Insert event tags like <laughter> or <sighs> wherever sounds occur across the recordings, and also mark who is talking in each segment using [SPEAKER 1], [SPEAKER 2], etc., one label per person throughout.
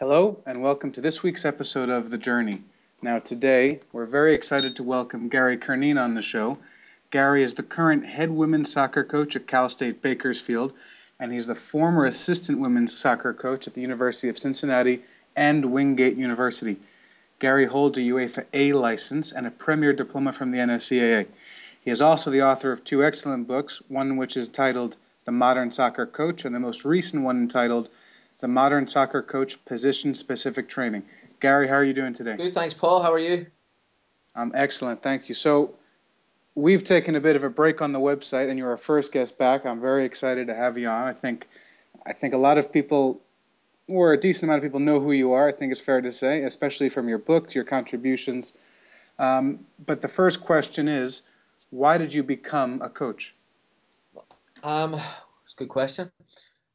[SPEAKER 1] Hello, and welcome to this week's episode of The Journey. Now, today, we're very excited to welcome Gary Curneen on the show. Gary is the current head women's soccer coach at Cal State Bakersfield, and he's the former assistant women's soccer coach at the University of Cincinnati and Wingate University. Gary holds a UEFA A license and a Premier Diploma from the NSCAA. He is also the author of two excellent books, one which is titled The Modern Soccer Coach, and the most recent one entitled the Modern Soccer Coach Position Specific Training. Gary, how are you doing today?
[SPEAKER 2] Good, thanks, Paul. How are you?
[SPEAKER 1] I'm excellent, thank you. So, we've taken a bit of a break on the website, and you're our first guest back. I'm very excited to have you on. I think, I think a lot of people, or a decent amount of people, know who you are. I think it's fair to say, especially from your books, your contributions. Um, but the first question is, why did you become a coach?
[SPEAKER 2] Um, it's a good question.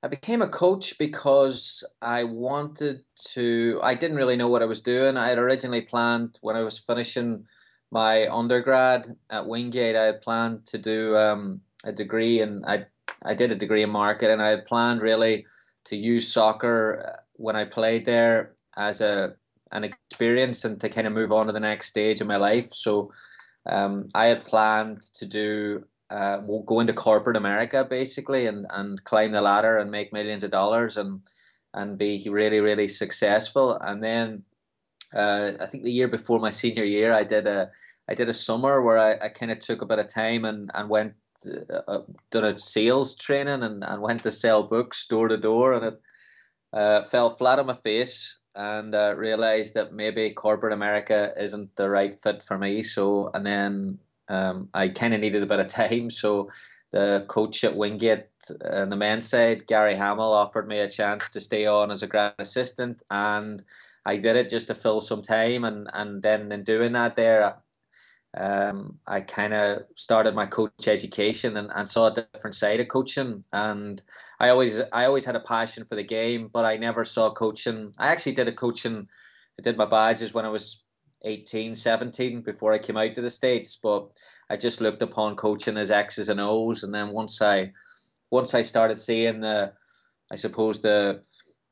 [SPEAKER 2] I became a coach because I wanted to. I didn't really know what I was doing. I had originally planned when I was finishing my undergrad at Wingate. I had planned to do um, a degree, and I I did a degree in marketing. I had planned really to use soccer uh, when I played there as a an experience and to kind of move on to the next stage of my life. So um, I had planned to do uh, will go into corporate America basically and, and climb the ladder and make millions of dollars and and be really really successful. And then uh, I think the year before my senior year, I did a I did a summer where I, I kind of took a bit of time and and went uh, uh, done a sales training and, and went to sell books door to door and it uh, fell flat on my face and uh, realized that maybe corporate America isn't the right fit for me. So and then um, I kind of needed a bit of <laughs> time, so the coach at Wingate on the men's side, Gary Hamill, offered me a chance to stay on as a grad assistant, and I did it just to fill some time. And and then in doing that, there, um, I kind of started my coach education and, and saw a different side of coaching. And I always I always had a passion for the game, but I never saw coaching. I actually did a coaching. I did my badges when I was 18, 17 before I came out to the States. But I just looked upon coaching as X's and O's. And then once I once I started seeing the I suppose the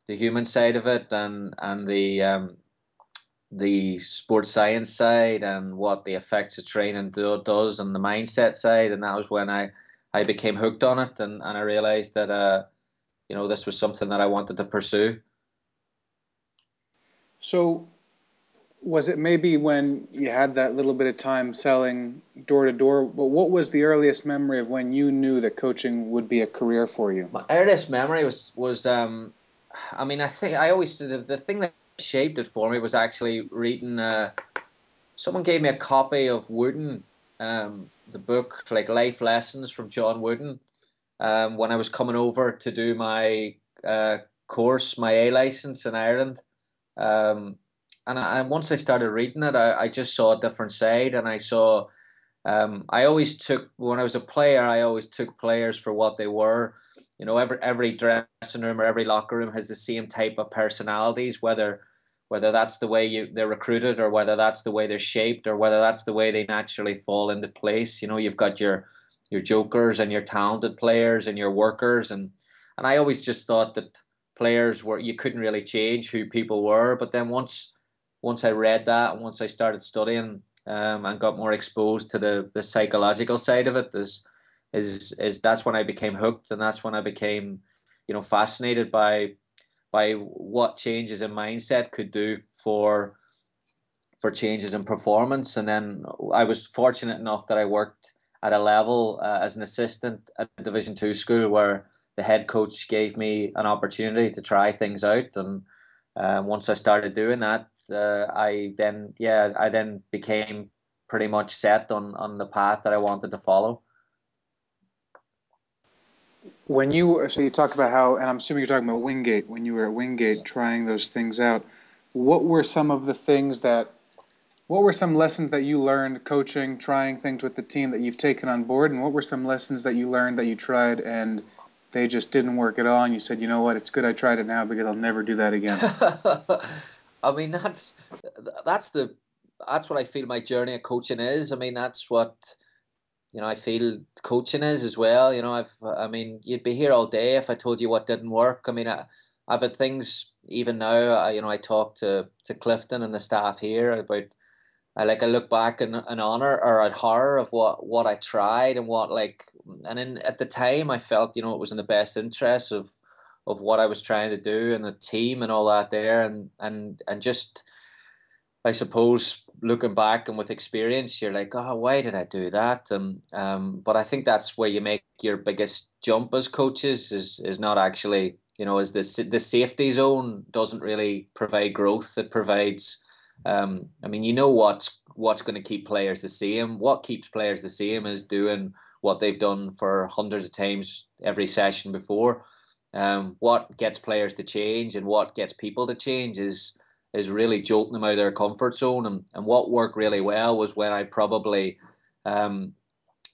[SPEAKER 2] the human side of it and and the um, the sports science side and what the effects of training do, does and the mindset side and that was when I I became hooked on it and, and I realized that uh you know this was something that I wanted to pursue.
[SPEAKER 1] So was it maybe when you had that little bit of time selling door to door? But what was the earliest memory of when you knew that coaching would be a career for you?
[SPEAKER 2] My earliest memory was was um, I mean, I think I always the, the thing that shaped it for me was actually reading. Uh, someone gave me a copy of Wooden, um, the book like Life Lessons from John Wooden, um, when I was coming over to do my uh, course, my A license in Ireland. Um, and I, once I started reading it, I, I just saw a different side, and I saw. Um, I always took when I was a player. I always took players for what they were. You know, every every dressing room or every locker room has the same type of personalities, whether whether that's the way you they're recruited or whether that's the way they're shaped or whether that's the way they naturally fall into place. You know, you've got your your jokers and your talented players and your workers and and I always just thought that players were you couldn't really change who people were, but then once once I read that once I started studying um, and got more exposed to the, the psychological side of it is is is that's when I became hooked and that's when I became you know fascinated by by what changes in mindset could do for for changes in performance. And then I was fortunate enough that I worked at a level uh, as an assistant at a division 2 school where the head coach gave me an opportunity to try things out. And uh, once I started doing that uh, I then yeah I then became pretty much set on on the path that I wanted to follow.
[SPEAKER 1] When you so you talk about how, and I'm assuming you're talking about Wingate when you were at Wingate trying those things out. What were some of the things that, what were some lessons that you learned coaching, trying things with the team that you've taken on board, and what were some lessons that you learned that you tried and they just didn't work at all, and you said, you know what, it's good I tried it now because I'll never do that again. <laughs>
[SPEAKER 2] I mean, that's that's the that's what I feel my journey of coaching is. I mean, that's what you know. I feel coaching is as well. You know, I've I mean, you'd be here all day if I told you what didn't work. I mean, I, I've had things even now, I, you know, I talk to to Clifton and the staff here about. I like I look back in, in honor or at horror of what what I tried and what like and in at the time I felt you know it was in the best interest of of what I was trying to do and the team and all that there and and and just I suppose looking back and with experience, you're like, oh, why did I do that? And um, but I think that's where you make your biggest jump as coaches is is not actually you know is the the safety zone doesn't really provide growth. It provides, um, I mean, you know what's what's going to keep players the same. What keeps players the same is doing what they've done for hundreds of times every session before. Um, what gets players to change and what gets people to change is is really jolting them out of their comfort zone. And, and what worked really well was when I probably um,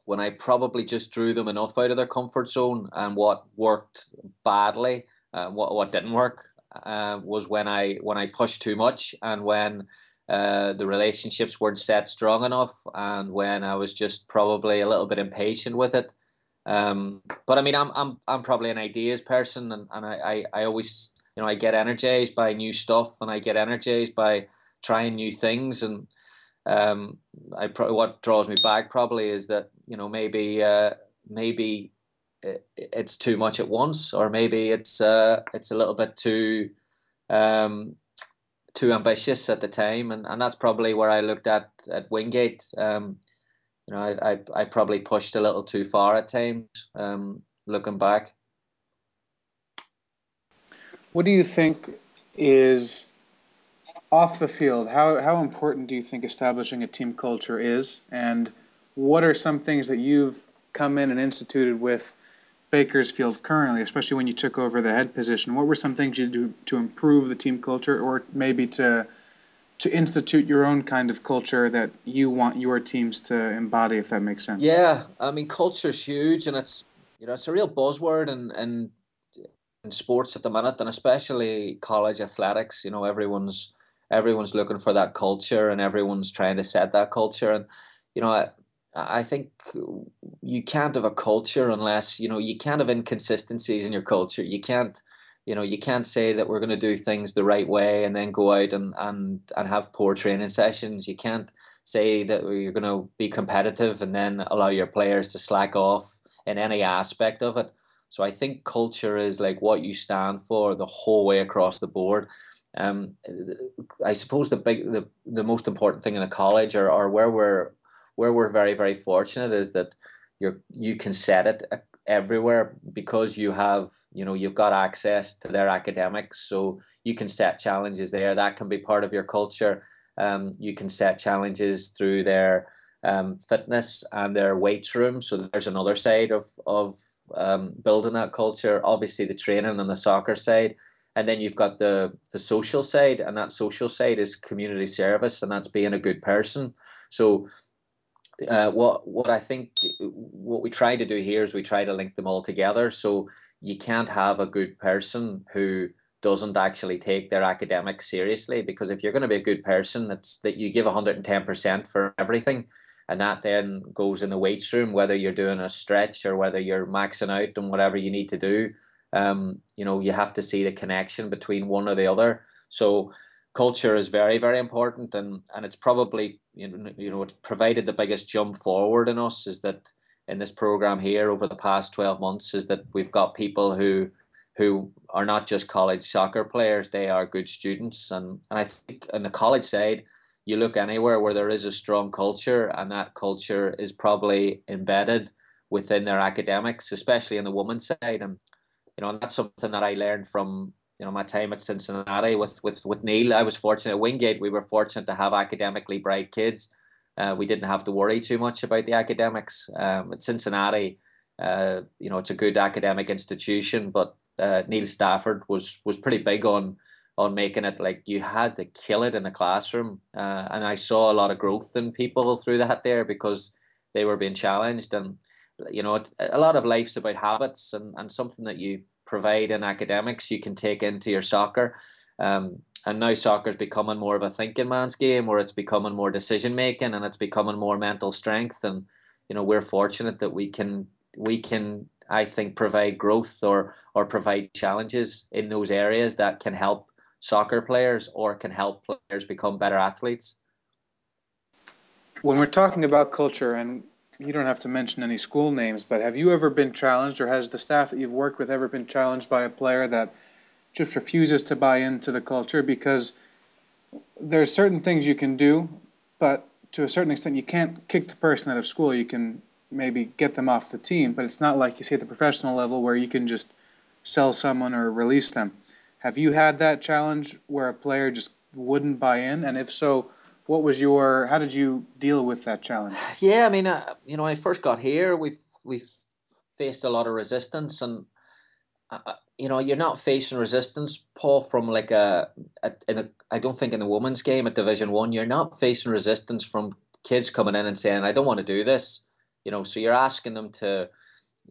[SPEAKER 2] when I probably just drew them enough out of their comfort zone. And what worked badly, uh, what what didn't work, uh, was when I when I pushed too much and when uh, the relationships weren't set strong enough, and when I was just probably a little bit impatient with it. Um, but I mean, I'm I'm I'm probably an ideas person, and, and I, I, I always you know I get energized by new stuff, and I get energized by trying new things, and um, I pro- what draws me back probably is that you know maybe uh, maybe it's too much at once, or maybe it's uh, it's a little bit too um, too ambitious at the time, and, and that's probably where I looked at at Wingate. Um, you know, I, I, I probably pushed a little too far at times, um, looking back.
[SPEAKER 1] What do you think is off the field? How, how important do you think establishing a team culture is? And what are some things that you've come in and instituted with Bakersfield currently, especially when you took over the head position? What were some things you do to improve the team culture or maybe to to institute your own kind of culture that you want your teams to embody, if that makes sense.
[SPEAKER 2] Yeah, I mean, culture is huge, and it's you know it's a real buzzword and and in sports at the minute, and especially college athletics. You know, everyone's everyone's looking for that culture, and everyone's trying to set that culture. And you know, I, I think you can't have a culture unless you know you can't have inconsistencies in your culture. You can't you know you can't say that we're going to do things the right way and then go out and and and have poor training sessions. You can't say that you're going to be competitive and then allow your players to slack off in any aspect of it. So i think culture is like what you stand for the whole way across the board. Um, I suppose the big the, the most important thing in a college or, or where we're where we're very very fortunate is that you're you can set it everywhere because you have you know you've got access to their academics so you can set challenges there. That can be part of your culture. Um, you can set challenges through their um, fitness and their weights room. So there's another side of of um, building that culture obviously the training and the soccer side. And then you've got the the social side and that social side is community service and that's being a good person. So uh, what what I think what we try to do here is we try to link them all together. So you can't have a good person who doesn't actually take their academics seriously because if you're going to be a good person, it's that you give 110% for everything. And that then goes in the weights room, whether you're doing a stretch or whether you're maxing out and whatever you need to do. Um, you know, you have to see the connection between one or the other. So culture is very, very important and, and it's probably you know, you know, it's provided the biggest jump forward in us is that in this program here over the past 12 months is that we've got people who who are not just college soccer players they are good students and, and i think on the college side you look anywhere where there is a strong culture and that culture is probably embedded within their academics especially in the women's side and you know and that's something that i learned from you know my time at Cincinnati with with with Neil. I was fortunate at Wingate. We were fortunate to have academically bright kids. Uh, we didn't have to worry too much about the academics. Um, at Cincinnati, uh, you know, it's a good academic institution, but uh, Neil Stafford was was pretty big on on making it like you had to kill it in the classroom, uh, and I saw a lot of growth in people through that there because they were being challenged and you know a lot of life's about habits and, and something that you provide in academics you can take into your soccer. Um, and now soccer is becoming more of a thinking man's game where it's becoming more decision making and it's becoming more mental strength and you know we're fortunate that we can we can I think provide growth or or provide challenges in those areas that can help soccer players or can help players become better athletes.
[SPEAKER 1] When we're talking about culture, and you don't have to mention any school names, but have you ever been challenged, or has the staff that you've worked with ever been challenged by a player that just refuses to buy into the culture? Because there's certain things you can do, but to a certain extent, you can't kick the person out of school. You can maybe get them off the team, but it's not like you see at the professional level where you can just sell someone or release them. Have you had that challenge where a player just wouldn't buy in? And if so, what was your how did you deal with that challenge
[SPEAKER 2] yeah i mean uh, you know when i first got here we've we've faced a lot of resistance and uh, you know you're not facing resistance paul from like a, a, in a i don't think in the women's game at division one you're not facing resistance from kids coming in and saying i don't want to do this you know? So you're asking them to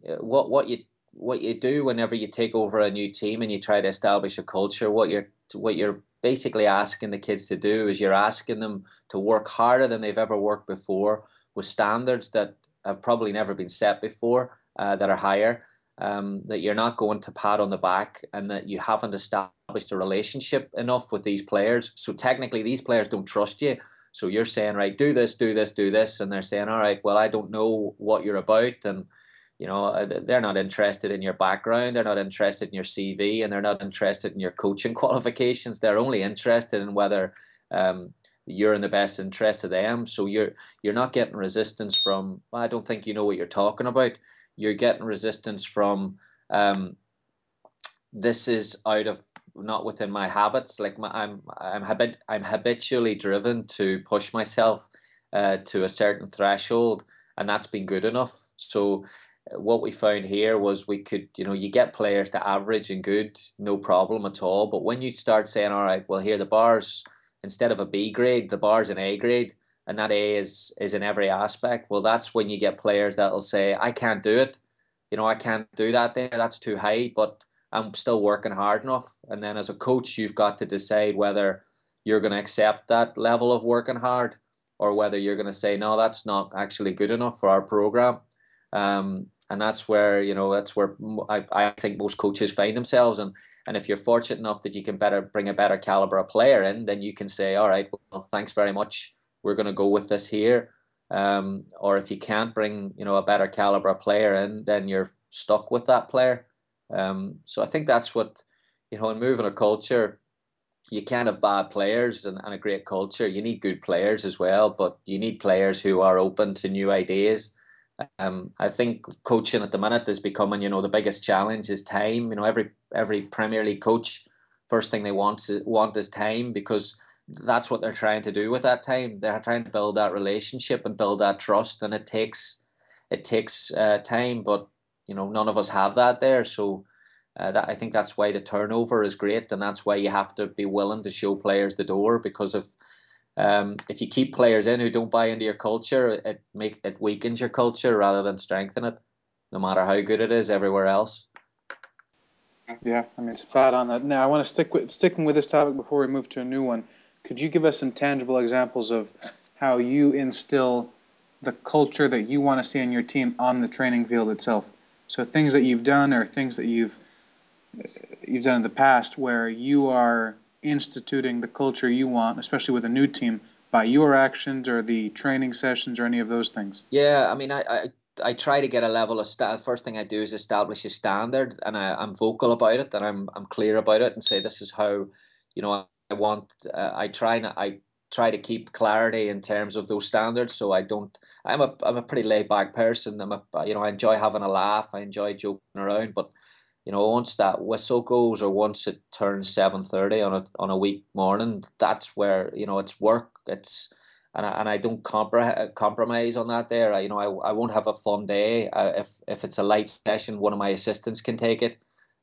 [SPEAKER 2] uh, what what you what you do whenever you take over a new team and you try to establish a culture what you're what you're basically asking the kids to do is you're asking them to work harder than they've ever worked before with standards that have probably never been set before uh, that are higher um, that you're not going to pat on the back and that you haven't established a relationship enough with these players so technically these players don't trust you so you're saying right do this do this do this and they're saying all right well i don't know what you're about and you know, uh, they're not interested in your background, they're not interested in your CV, and they're not interested in your coaching <laughs> qualifications. They're only interested in whether um, you're in the best interest of them. So you're you're not getting resistance from. Well, I don't think you know what you're talking about. You're getting resistance from. Um, this is out of not within my habits. Like my, I'm I'm habit I'm habitually driven to push myself uh, to a certain threshold, and that's been good enough. So what we found here was we could, you know, you get players to average and good, no problem at all. But when you start saying, all right, well, here the bars instead of a B grade, the bar's an A grade, and that A is is in every aspect. Well, that's when you get players that'll say, I can't do it. You know, I can't do that there. That's too high, but I'm still working hard enough. And then as a coach, you've got to decide whether you're going to accept that level of working hard or whether you're going to say, no, that's not actually good enough for our program. Um, and that's where you know that's where I, I think most coaches find themselves and and if you're fortunate enough that you can better bring a better caliber of player in then you can say all right well thanks very much we're going to go with this here. Um, or if you can't bring you know a better caliber player in then you're stuck with that player. Um, so I think that's what you know in moving a culture you can't have bad players and, and a great culture. You need good players as well but you need players who are open to new ideas. Um, I think coaching at the minute is becoming, you know, the biggest challenge is time. You know, every every Premier League coach, first thing they want want is time because that's what they're trying to do with that time. They're trying to build that relationship and build that trust, and it takes it takes uh, time. But you know, none of us have that there. So uh, that I think that's why the turnover is great, and that's why you have to be willing to show players the door because of um, if you keep players in who don't buy into your culture, it make it weakens your culture rather than strengthen it, no matter how good it is everywhere else.
[SPEAKER 1] Yeah, I mean, spot on that. Now, I want to stick with sticking with this topic before we move to a new one. Could you give us some tangible examples of how you instill the culture that you want to see in your team on the training field itself? So things that you've done or things that you've you've done in the past where you are instituting the culture you want, especially with a new team, by your actions or the training sessions or any of those things?
[SPEAKER 2] Yeah, I mean, I, I, I try to get a level of st- first thing I do is establish a standard, and I, I'm vocal about it, and I'm I'm clear about it, and say this is how, you know, I want. Uh, I try and I try to keep clarity in terms of those standards, so I don't. I'm a I'm a pretty laid back person. I'm a you know I enjoy having a laugh. I enjoy joking around, but you know, once that whistle goes or once it turns seven thirty on a on a week morning, that's where you know it's work. It's and I, and I don't compre- compromise on that. There, I, you know, I, I won't have a fun day uh, if if it's a light session. One of my assistants can take it,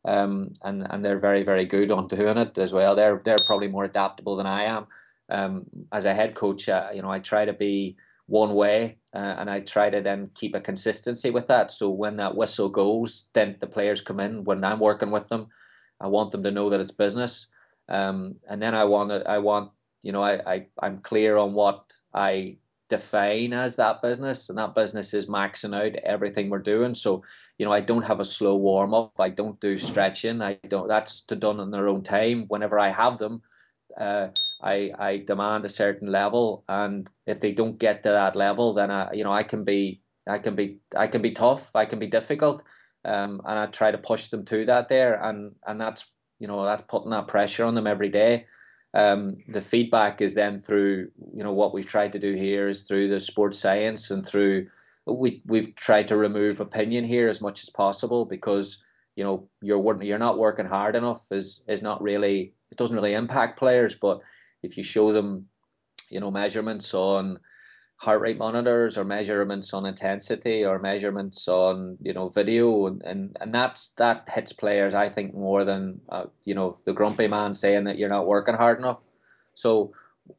[SPEAKER 2] um, and and they're very very good on doing it as well. They're they're probably more adaptable than I am. Um, as a head coach, uh, you know, I try to be one way, uh, and I try to then keep a consistency with that. So when that whistle goes, then the players come in. When I'm working with them, I want them to know that it's business, um, and then I want it, I want you know I, I I'm clear on what I define as that business and that business is maxing out everything we're doing. So you know i don't have a slow warm up. I don't do stretching. I don't that's to done in their own time. Whenever i have them uh, I, I demand a certain level and if they don't get to that level then I you know I can be I can be I can be tough. I can be difficult um, and I try to push them to that there and and that's you know that's putting that pressure on them every day um, the feedback is then through you know what we've tried to do here is through the sports science and through we we've tried to remove opinion here as much as possible because you know you're you're not working hard enough is is not really it doesn't really impact players. But if you show them you know measurements on heart rate monitors or measurements on intensity or measurements on you know video and and, and that's that hits players i think more than uh, you know the grumpy man saying that you're not working hard enough. So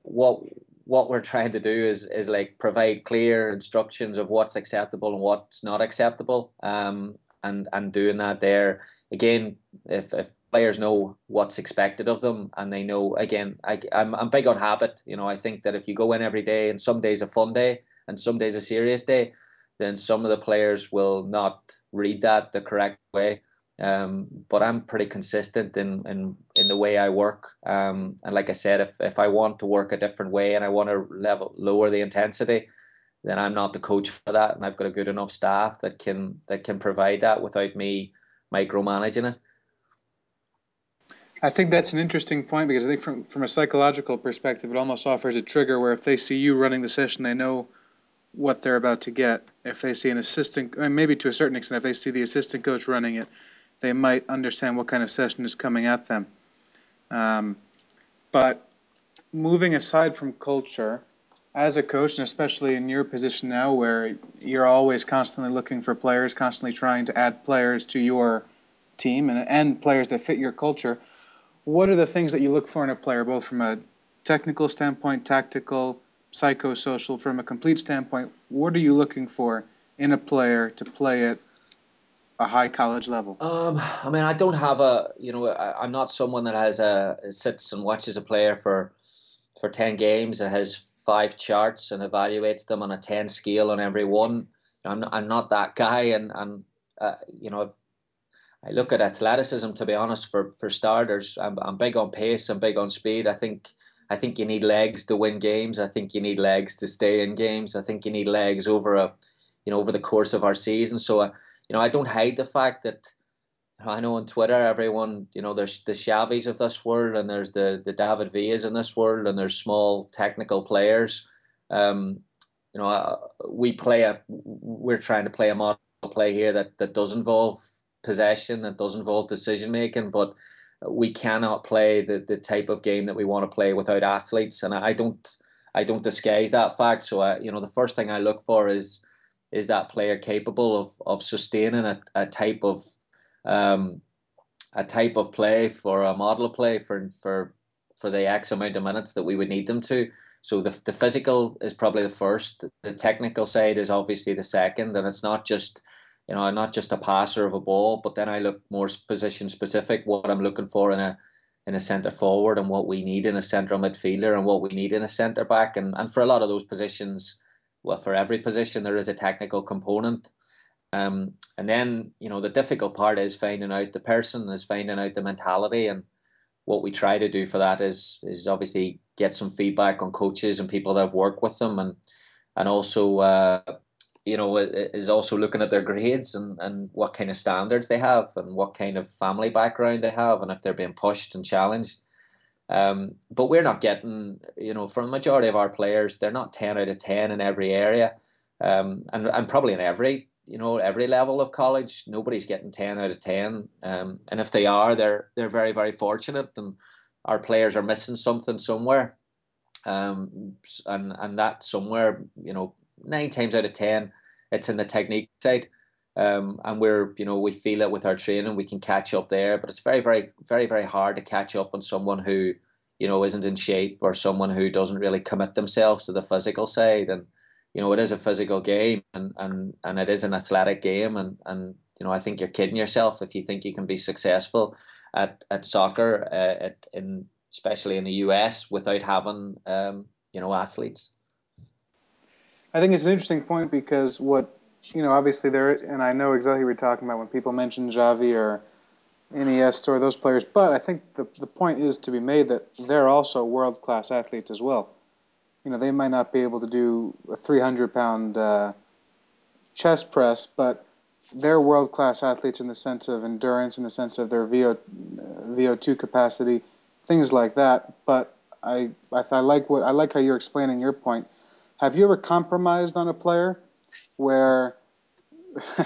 [SPEAKER 2] what what we're trying to do is is like provide clear instructions of what's acceptable and what's not acceptable um and and doing that there. Again if if players know what's expected of them and they know again I, I'm, I'm big on habit. You know I think that if you go in every day and some days a fun day and some days a serious day then some of the players will not read that the correct way. Um, but I'm pretty consistent in, in, in the way I work. Um, and like I said if, if I want to work a different way and I want to level lower the intensity then I'm not the coach for that and I've got a good enough staff that can that can provide that without me micromanaging it
[SPEAKER 1] I think that's an interesting point because I think from from a psychological perspective, it almost offers a trigger where if they see you running the session, they know what they're about to get. If they see an assistant, maybe to a certain extent, if they see the assistant coach running it, they might understand what kind of session is coming at them. Um, but moving aside from culture, as a coach, and especially in your position now, where you're always constantly looking for players, constantly trying to add players to your team and, and players that fit your culture what are the things that you look for in a player, both from a technical standpoint, tactical, psychosocial, from a complete standpoint? What are you looking for in a player to play at a high college level?
[SPEAKER 2] Um, I mean, I don't have a, you know, I, am not someone that has a sits and watches a player for for ten games and has five charts and evaluates them on a ten scale on every one. I'm not, I'm not that guy, and and uh, you know, I look at athleticism to be honest. For for starters, I'm I'm big on pace. I'm big on speed. I think I think you need legs to win games. I think you need legs to stay in games. I think you need legs over a, you know, over the course of our season. So, uh, you know, I don't hide the fact that I know on Twitter everyone, you know, there's the Xavis of this world and there's the the David Villas in this world and there's small technical players. Um, you know, uh, we play a we're trying to play a model play here that that does involve possession that does involve decision making, but we cannot play the, the type of game that we want to play without athletes. And I don't I don't disguise that fact. So I, you know, the first thing I look for is is that player capable of of sustaining a, a type of um, a type of play for a model of play for for for the X amount of minutes that we would need them to. So the the physical is probably the first. The technical side is obviously the second, and it's not just you know, I'm not just a passer of a ball, but then I look more position specific, what I'm looking for in a in a centre forward and what we need in a central midfielder and what we need in a centre back. And, and for a lot of those positions, well, for every position, there is a technical component. Um, and then, you know, the difficult part is finding out the person, is finding out the mentality. And what we try to do for that is is obviously get some feedback on coaches and people that have worked with them and and also uh, you know, is also looking at their grades and, and what kind of standards they have and what kind of family background they have and if they're being pushed and challenged. Um, but we're not getting, you know, for the majority of our players, they're not 10 out of 10 in every area. Um, and, and probably in every, you know, every level of college, nobody's getting 10 out of 10. Um, and if they are, they're, they're very, very fortunate and our players are missing something somewhere. Um, and, and that somewhere, you know, nine times out of ten, it's in the technique side. Um, and we're, you know, we feel it with our training, we can catch up there. But it's very, very, very, very hard to catch up on someone who, you know, isn't in shape or someone who doesn't really commit themselves to the physical side. And you know, it is a physical game, and and and it is an athletic game. And and you know, I think you're kidding yourself if you think you can be successful at at soccer, uh, at in especially in the US, without having um, you know athletes.
[SPEAKER 1] I think it's an interesting point because what you know, obviously there, and I know exactly what you're talking about when people mention Xavi or Iniesta or those players. But I think the the point is to be made that they're also world class athletes as well. You know, they might not be able to do a 300 pound uh, chest press, but they're world class athletes in the sense of endurance, in the sense of their VO VO2 capacity, things like that. But I I, I like what I like how you're explaining your point. Have you ever compromised on a player where <laughs>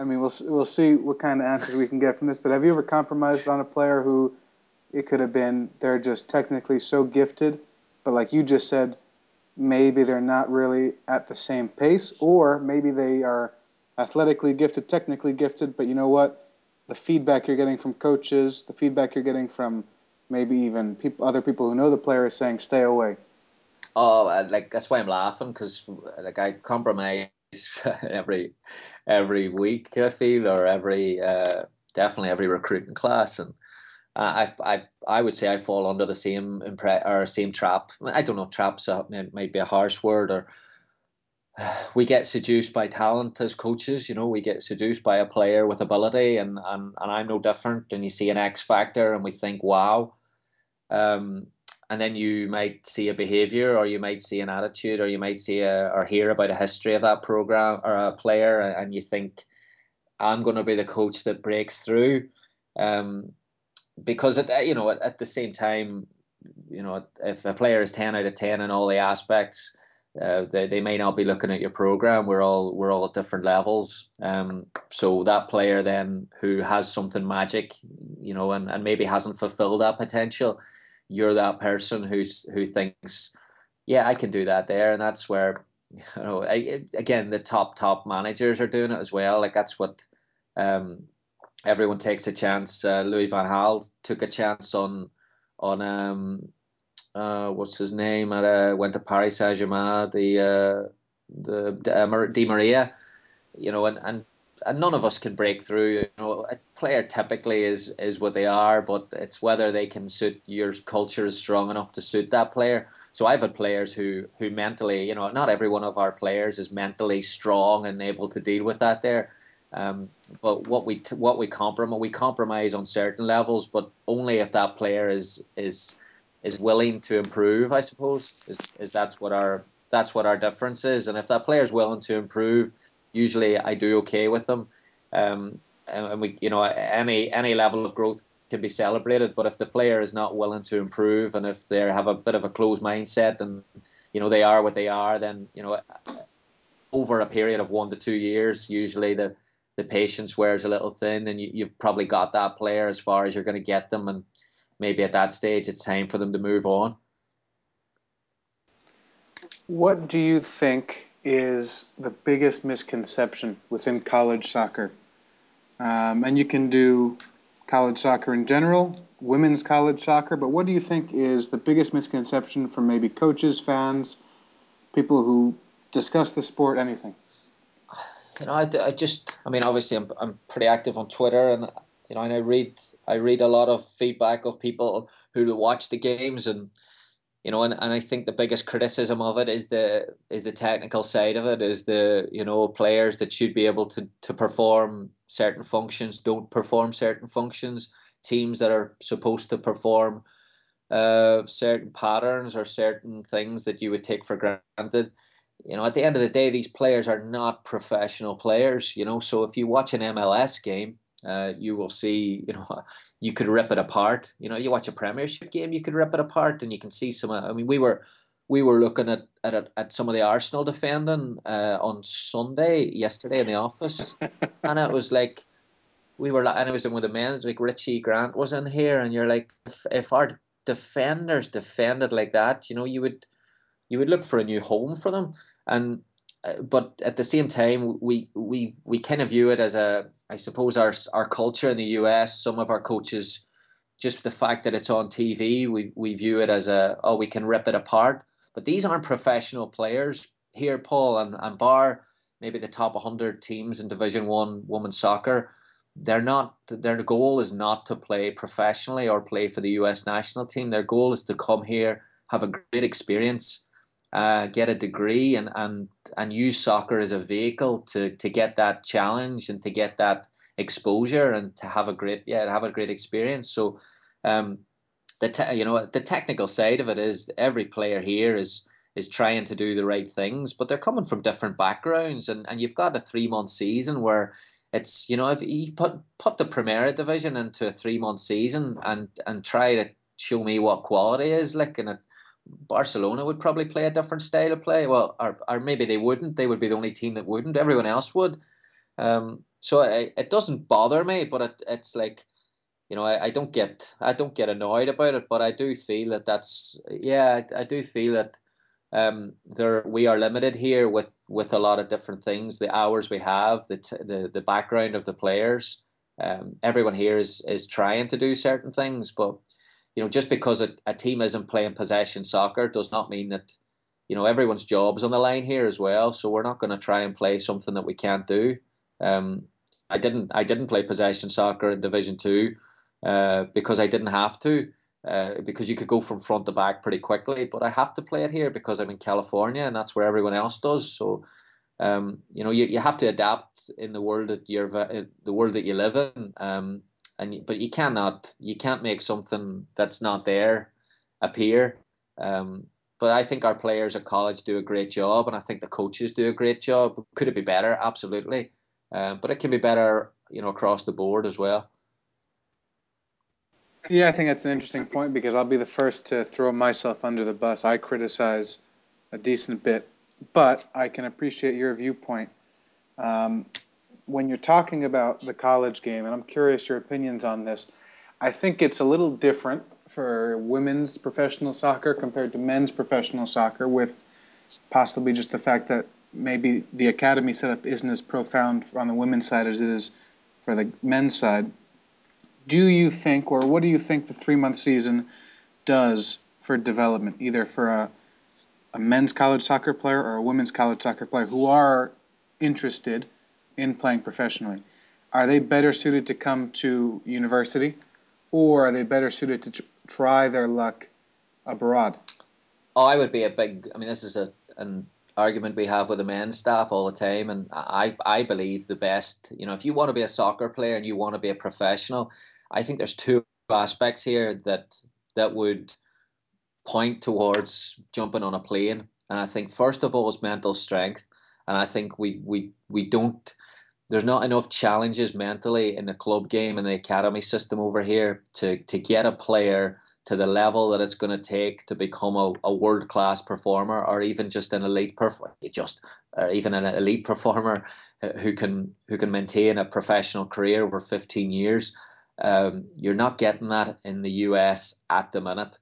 [SPEAKER 1] I mean, we'll we'll see what kind of answers we can get from this. But have you ever compromised on a player who it could have been they're just technically so gifted, but like you just said, maybe they're not really at the same pace, or maybe they are athletically gifted, technically gifted, but you know what? The feedback you're getting from coaches, the feedback you're getting from maybe even people, other people who know the player is saying, "Stay away."
[SPEAKER 2] Oh, like that's why I'm laughing because like I compromise <laughs> every every week. I feel or every uh, definitely every recruiting class, and I I I would say I fall under the same impre- or same trap. I don't know traps uh, might be a harsh word or <sighs> we get seduced by talent as coaches. You know, we get seduced by a player with ability, and and, and I'm no different. And you see an X factor, and we think, wow. Um, and then you might see a behavior, or you might see an attitude, or you might see a, or hear about a history of that program or a player, and you think, I'm going to be the coach that breaks through. Um, because at you know at, at the same time, you know if a player is ten out of ten in all the aspects uh, they, they may not be looking at your program. We're all we're all at different levels. Um, so that player then who has something magic, you know, and, and maybe hasn't fulfilled that potential, you're that person who's who thinks, yeah, I can do that there, and that's where, you know, I, again the top top managers are doing it as well. Like that's what, um, everyone takes a chance. Uh, Louis Van Gaal took a chance on on um uh, what's his name? At uh, went to Paris Saint Germain, the uh, the uh, Di Maria, you know, and, and and none of us can break through. You know, a player typically is is what they are, but it's whether they can suit your culture is strong enough to suit that player. So I've had players who who mentally, you know, not every one of our players is mentally strong and able to deal with that there. Um, but what we what we compromise we compromise on certain levels, but only if that player is is is willing to improve. I suppose is is that's what our that's what our difference is. And if that player is willing to improve, usually I do okay with them. Um, and, and we, you know, any any level of growth can be celebrated. But if the player is not willing to improve, and if they have a bit of a closed mindset, and you know they are what they are, then you know over a period of one to two years, usually the the patience wears a little thin, and you, you've probably got that player as far as you're going to get them, and maybe at that stage it's time for them to move on.
[SPEAKER 1] What do you think is the biggest misconception within college soccer? Um, and you can do college soccer in general, women's college soccer, but what do you think is the biggest misconception from maybe coaches, fans, people who discuss the sport, anything?
[SPEAKER 2] You know, I, I just, I mean, obviously, I'm, I'm pretty active on Twitter, and you know, and I read I read a lot of feedback of people who watch the games and you know, and, and I think the biggest criticism of it is the is the technical side of it, is the, you know, players that should be able to to perform certain functions don't perform certain functions, teams that are supposed to perform uh, certain patterns or certain things that you would take for granted. You know, at the end of the day, these players are not professional players, you know, so if you watch an MLS game, uh, you will see, you know, <laughs> you could rip it apart. You know, you watch a Premiership game, you could rip it apart, and you can see some. I mean, we were we were looking at at, at some of the Arsenal defending uh, on Sunday yesterday in the office, <laughs> and it was like we were, and it was in with the men. Like Richie Grant was in here, and you're like, if, if our defenders defended like that, you know, you would you would look for a new home for them, and uh, but at the same time, we we we kind of view it as a, I suppose our our culture in the US. Some of our coaches, just the fact that it's on TV, we we view it as a oh we can rip it apart. But these aren't professional players here, Paul, and and bar maybe the top 100 teams in Division One women's soccer. They're not. Their goal is not to play professionally or play for the U.S. national team. Their goal is to come here, have a great experience, uh, get a degree and, and and use soccer as a vehicle to to get that challenge and to get that exposure and to have a great yeah have a great experience. So, um, the te- you know the technical side of it is every player here is is trying to do the right things, but they're coming from different backgrounds, and, and you've got a three month season where it's you know if you put put the Primera division into a three month season and and try to show me what quality is like and it Barcelona would probably play a different style of play. Well, or, or maybe they wouldn't. They would be the only team that wouldn't. Everyone else would. Um, so it, it doesn't bother me, but it, it's like, you know, I, I don't get I don't get annoyed about it, but I do feel that that's yeah, I, I do feel that um, there we are limited here with with a lot of different things. The hours we have, the t- the the background of the players. Um, everyone here is is trying to do certain things, but you know, just because a, a team isn't playing possession soccer does not mean that, you know, everyone's job's on the line here as well. So we're not going to try and play something that we can't do. Um, I didn't I didn't play possession soccer in Division Two uh, because I didn't have to. Uh, because you could go from front to back pretty quickly, but I have to play it here because I'm in California and that's where everyone else does. So, um, you know, you, you have to adapt in the world that you're the world that you live in. Um, and but you cannot you can't make something that's not there appear. Um, but I think our players at college do a great job, and I think the coaches do a great job. Could it be better? Absolutely, um, but it can be better, you know, across the board as well.
[SPEAKER 1] Yeah, I think that's an interesting point because I'll be the first to throw myself under the bus. I criticize a decent bit, but I can appreciate your viewpoint. Um, when you're talking about the college game, and I'm curious your opinions on this, I think it's a little different for women's professional soccer compared to men's professional soccer, with possibly just the fact that maybe the academy setup isn't as profound on the women's side as it is for the men's side. Do you think, or what do you think the three month season does for development, either for a, a men's college soccer player or a women's college soccer player who are interested? In playing professionally, are they better suited to come to university, or are they better suited to try their luck abroad?
[SPEAKER 2] Oh, I would be a big. I mean, this is a an argument we have with the men's staff all the time, and I I believe the best. You know, if you want to be a soccer player and you want to be a professional, I think there's two aspects here that that would point towards jumping on a plane. And I think first of all is mental strength, and I think we we we don't there's not enough challenges mentally in the club game and the academy system over here to to get a player to the level that it's going to take to become a, a world class performer or even just an elite performer just or even an elite performer uh, who can who can maintain a professional career over 15 years. Um, you're not getting that in the US at the minute.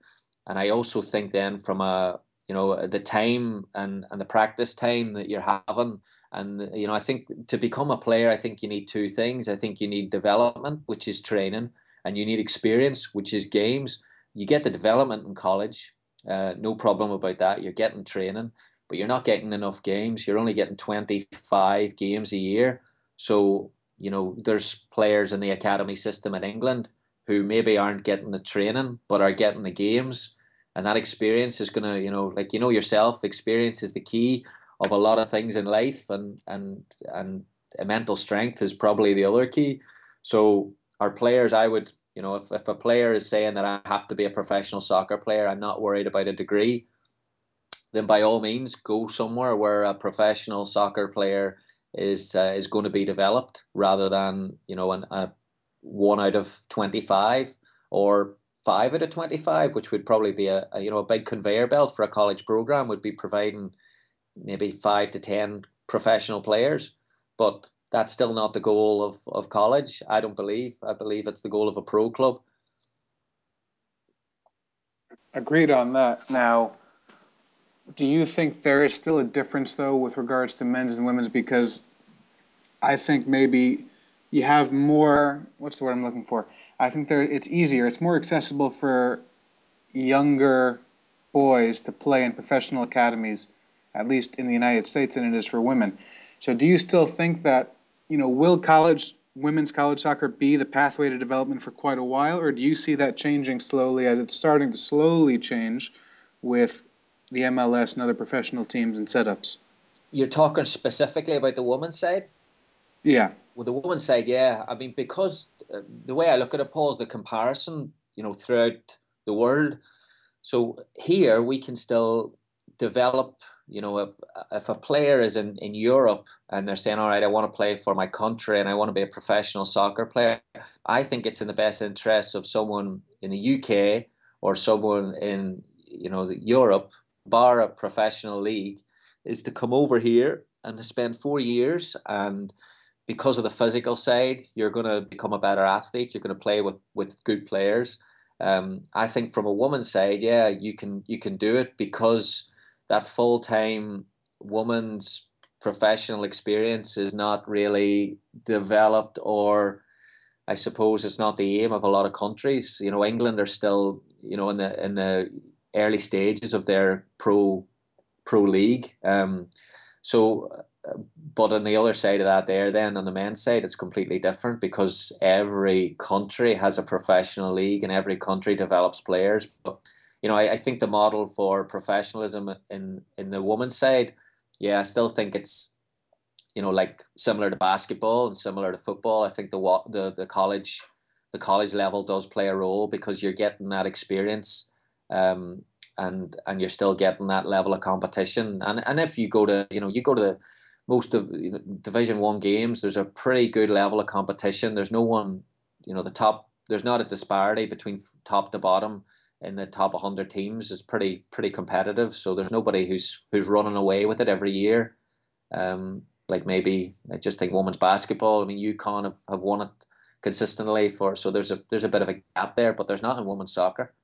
[SPEAKER 2] And I also think then from a you know the time and and the practice time that you're having and you know, I think to become a player, I think you need two things. I think you need development, which is training, and you need experience, which is games. You get the development in college, uh, no problem about that. You're getting training, but you're not getting enough games. You're only getting 25 games a year. So you know, there's players in the academy system in England who maybe aren't getting the training, but are getting the games. And that experience is going to, you know, like you know yourself, experience is the key of a lot of things in life, and and and mental strength is probably the other key. So our players, I would, you know, if, if a player is saying that I have to be a professional soccer player, I'm not worried about a degree, then by all means go somewhere where a professional soccer player is uh, is going to be developed rather than you know an, a one out of 25 or five out of 25 which would probably be a, a you know a big conveyor belt for a college program would be providing maybe five to ten professional players, but that's still not the goal of, of college. I don't believe. I believe it's the goal of a pro club.
[SPEAKER 1] Agreed on that. Now, do you think there is still a difference though with regards to men's and women's? Because I think maybe you have more. What's the word I'm looking for? I think there it's easier. It's more accessible for younger boys to play in professional academies at least in the United States, than it is for women. So, do you still think that you know will college women's college soccer be the pathway to development for quite a while, or do you see that changing slowly as it's starting to slowly change with the MLS and other professional teams and setups?
[SPEAKER 2] You're talking specifically about the women's side.
[SPEAKER 1] Yeah.
[SPEAKER 2] Well, the women's side, yeah. I mean, because uh, the way I look at it, Paul, is the comparison. You know, throughout the world. So here we can still develop. You know, if, if a player is in, in Europe and they're saying, "All right, I want to play for my country and I want to be a professional soccer player," I think it's in the best interest of someone in the UK or someone in you know Europe, bar a professional league, is to come over here and spend four years and because of the physical side, you're going to become a better athlete. You're going to play with with good players. Um, I think from a woman's side, yeah, you can you can do it because that full time woman's professional experience is not really developed or I suppose it's not the aim of a lot of countries. You know, England are still, you know, in the in the early stages of their pro pro league. Um, so, but on the other side of that, there then on the men's side, it's completely different because every country has a professional league and every country develops players. But you know, I, I think the model for professionalism in in the women's side, yeah, I still think it's you know like similar to basketball and similar to football. I think the the the college the college level does play a role because you're getting that experience. Um, and and you're still getting that level of competition. And and if you go to you know you go to the most of you know, Division One games, there's a pretty good level of competition. There's no one you know the top. There's not a disparity between top to bottom in the top 100 teams. is pretty pretty competitive. So there's nobody who's who's running away with it every year. Um, like maybe I just think women's basketball. I mean, UConn have, have won it consistently for so there's a there's a bit of a gap there, but there's not in women's soccer.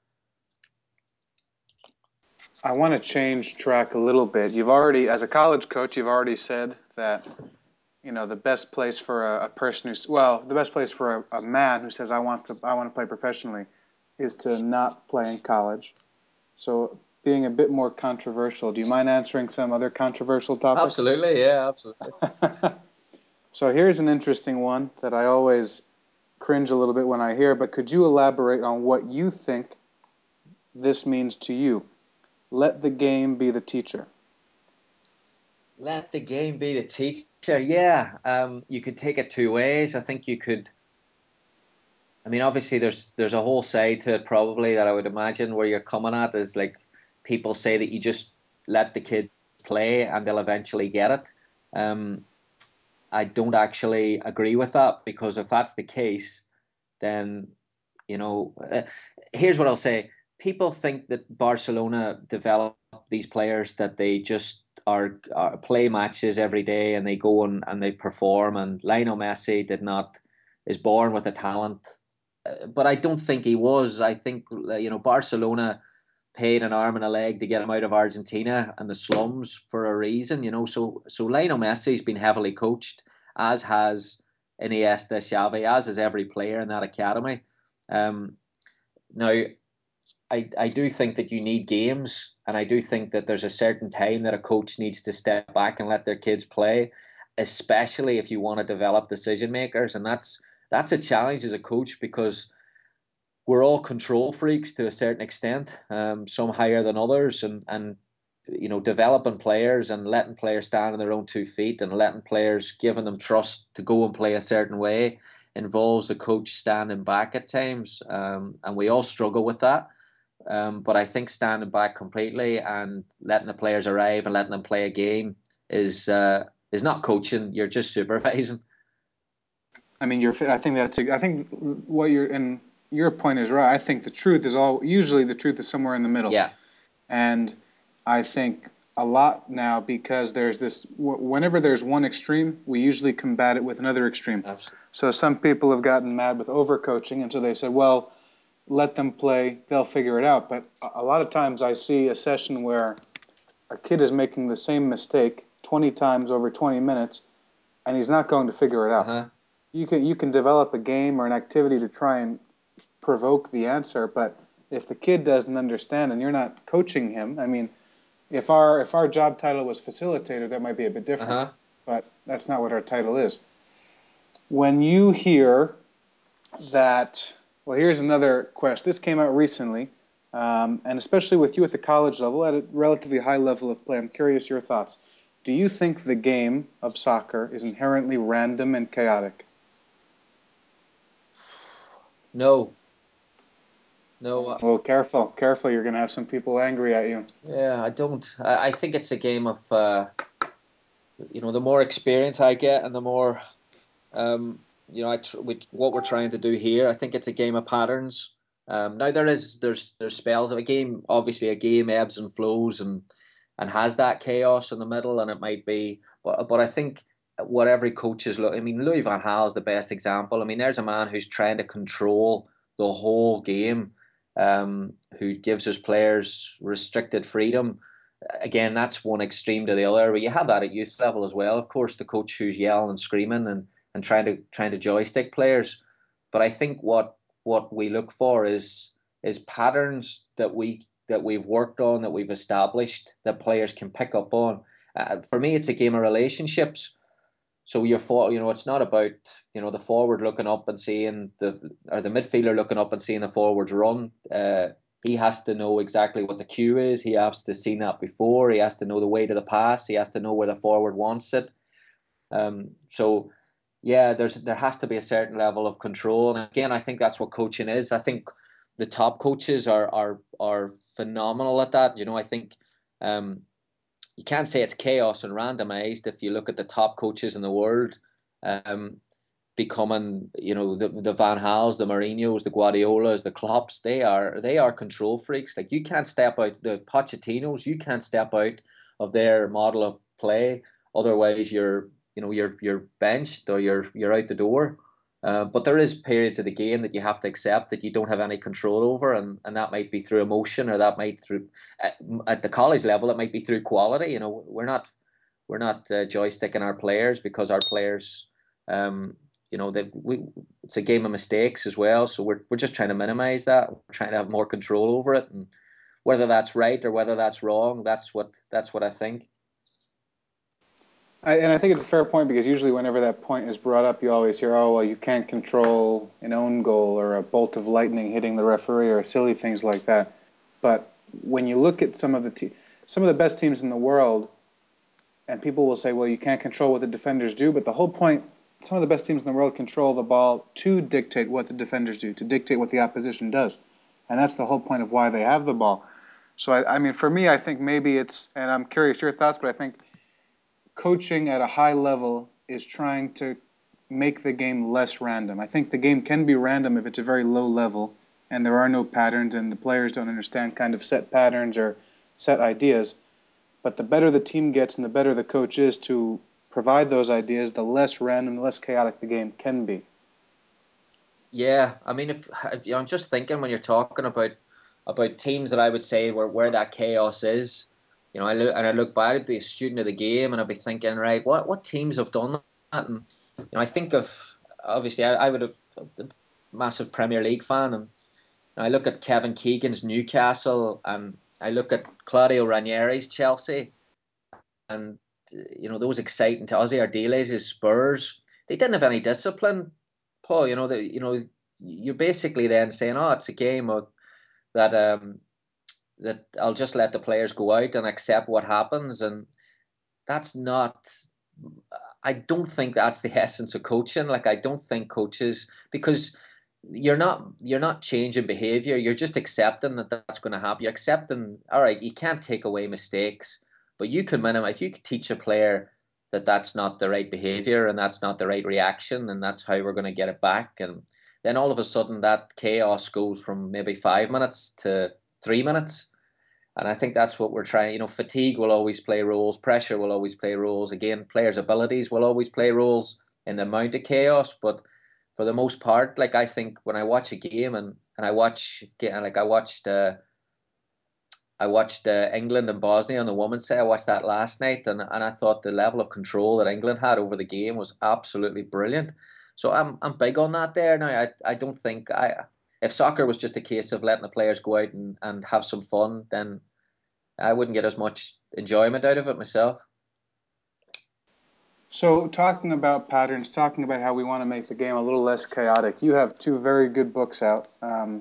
[SPEAKER 1] I want to change track a little bit. You've already, as a college coach, you've already said that, you know, the best place for a, a person who's, well, the best place for a, a, man who says, I want to, I want to play professionally is to not play in college. So being a bit more controversial, do you mind answering some other controversial topics?
[SPEAKER 2] Absolutely, yeah, absolutely. <laughs>
[SPEAKER 1] so here's an interesting one that I always cringe a little bit when I hear, but could you elaborate on what you think this means to you? Let the game be the teacher.
[SPEAKER 2] Let the game be the teacher. Yeah, um, you could take it two ways. I think you could. I mean, obviously, there's there's a whole side to it probably that I would imagine where you're coming at is like people say that you just let the kid play and they'll eventually get it. Um, I don't actually agree with that because if that's the case, then you know, uh, here's what I'll say people think that Barcelona develop these players that they just are, are, play matches every day and they go and, and they perform. And Lionel Messi did not is born with a talent, but I don't think he was. I think uh, you know Barcelona paid an arm and a leg to get him out of Argentina and the slums for a reason. You know, so so Lionel Messi's been heavily coached, as has Iniesta, Xavi, as is every player in that academy. Um, now I, I do think that you need games, and I do think that there's a certain time that a coach needs to step back and let their kids play, especially if you want to develop decision makers, and that's that's a challenge as a coach because we're all control freaks to a certain extent, um, some higher than others, and and you know developing players and letting players stand on their own two feet and letting players giving them trust to go and play a certain way involves a coach standing back at times, um, and we all struggle with that. Um, but I think standing back completely and letting the players arrive and letting them play a game is uh, is not coaching. You're just supervising.
[SPEAKER 1] I mean, you're. I think that's. I think what you're and your point is right. I think the truth is all. Usually, the truth is somewhere in the middle.
[SPEAKER 2] Yeah.
[SPEAKER 1] And I think a lot now because there's this. Whenever there's one extreme, we usually combat it with another extreme.
[SPEAKER 2] Absolutely.
[SPEAKER 1] So some people have gotten mad with overcoaching, and so they said, well let them play, they'll figure it out. But a lot of times I see a session where a kid is making the same mistake 20 times over 20 minutes and he's not going to figure it out.
[SPEAKER 2] Uh-huh.
[SPEAKER 1] You can you can develop a game or an activity to try and provoke the answer, but if the kid doesn't understand and you're not coaching him, I mean, if our if our job title was facilitator, that might be a bit different.
[SPEAKER 2] Uh-huh.
[SPEAKER 1] But that's not what our title is. When you hear that well, here's another question. This came out recently. um, and especially with you at the college level, at a relatively high level of play. I'm curious your thoughts. Do you think the game of soccer is inherently random and chaotic?
[SPEAKER 2] No. No.
[SPEAKER 1] Uh, well, careful, careful. You're going to have some people angry at you.
[SPEAKER 2] Yeah, I don't. I, I think it's a game of, uh, you know, the more experience I get and the more, um, you know, I tr- with what we're trying to do here, I think it's a game of patterns. Um, now there is there's there's spells of a game. Obviously, a game ebbs and flows and and has that chaos in the middle, and it might be. But but I think what every coach is look. I mean, Louis Van Gaal is the best example. I mean, there's a man who's trying to control the whole game, um, who gives his players restricted freedom. Again, that's one extreme to the other. But you have that at youth level as well. Of course, the coach who's yelling and screaming and and trying to trying to joystick players. But I think what what we look for is is patterns that we that we've worked on that we've established that players can pick up on. Uh, for me, it's a game of relationships. So you're for you know it's not about you know the forward looking up and seeing the or the midfielder looking up and seeing the forwards run. Uh, he has to know exactly what the cue is. He has to see that before. He has to know the way to the pass. He has to know where the forward wants it. Um, so yeah, there's there has to be a certain level of control. And again, I think that's what coaching is. I think the top coaches are are are phenomenal at that. You know, I think um, you can't say it's chaos and randomized if you look at the top coaches in the world. Um, becoming, you know, the the Van Gaals, the Mourinho's, the Guardiolas, the Klopps, they are they are control freaks. Like you can't step out the Pochettinos, you can't step out of their model of play. Otherwise, you're you know you're you're benched or you're you're out the door. Uh, but there is periods of the game that you have to accept that you don't have any control over, and, and that might be through emotion, or that might through at, at the college level, it might be through quality. You know, we're not we're not uh, joysticking our players because our players, um, you know, they we it's a game of mistakes as well. So we're we're just trying to minimize that. We're trying to have more control over it, and whether that's right or whether that's wrong, that's what that's what I think.
[SPEAKER 1] I, and I think it's a fair point because usually whenever that point is brought up, you always hear, "Oh, well, you can't control an own goal or a bolt of lightning hitting the referee or silly things like that." But when you look at some of the te- some of the best teams in the world, and people will say, "Well, you can't control what the defenders do," but the whole point, some of the best teams in the world control the ball to dictate what the defenders do, to dictate what the opposition does, and that's the whole point of why they have the ball. So, I, I mean, for me, I think maybe it's, and I'm curious your thoughts, but I think coaching at a high level is trying to make the game less random. I think the game can be random if it's a very low level and there are no patterns and the players don't understand kind of set patterns or set ideas. But the better the team gets and the better the coach is to provide those ideas, the less random, the less chaotic the game can be.
[SPEAKER 2] Yeah, I mean, if, if I'm just thinking when you're talking about about teams that I would say where where that chaos is, you know, I look and I look back, I'd be a student of the game, and I'd be thinking, right, what what teams have done that? And you know, I think of obviously I, I would have a massive Premier League fan, and I look at Kevin Keegan's Newcastle, and I look at Claudio Ranieri's Chelsea, and you know those exciting to Ossie Ardiles' Spurs. They didn't have any discipline, Paul. You know that you know you're basically then saying, oh, it's a game of that um, that I'll just let the players go out and accept what happens, and that's not. I don't think that's the <laughs> essence of coaching. Like I don't think coaches because you're not you're not changing behavior. You're just accepting that that's going to happen. You're accepting. All right, you can't take away mistakes, but you can minimize. If you teach a player that that's not the right behavior and that's not the right reaction, and that's how we're going to get it back, and then all of a sudden that chaos goes from maybe five minutes to three minutes. And I think that's what we're trying. You know, fatigue will always play roles, pressure will always play roles. Again, players' abilities will always play roles in the amount of chaos. But for the most part, like I think when I watch a game and, and I watch, like I watched, uh, I watched uh, England and Bosnia on the women's side. I watched that last night, and, and I thought the level of control that England had over the game was absolutely brilliant. So I'm I'm big on that there now. I, I don't think I if soccer was just a case of letting the players go out and, and have some fun, then I wouldn't get as much enjoyment out of it myself.
[SPEAKER 1] So, talking about patterns, talking about how we want to make the game a little less chaotic, you have two very good books out. Um,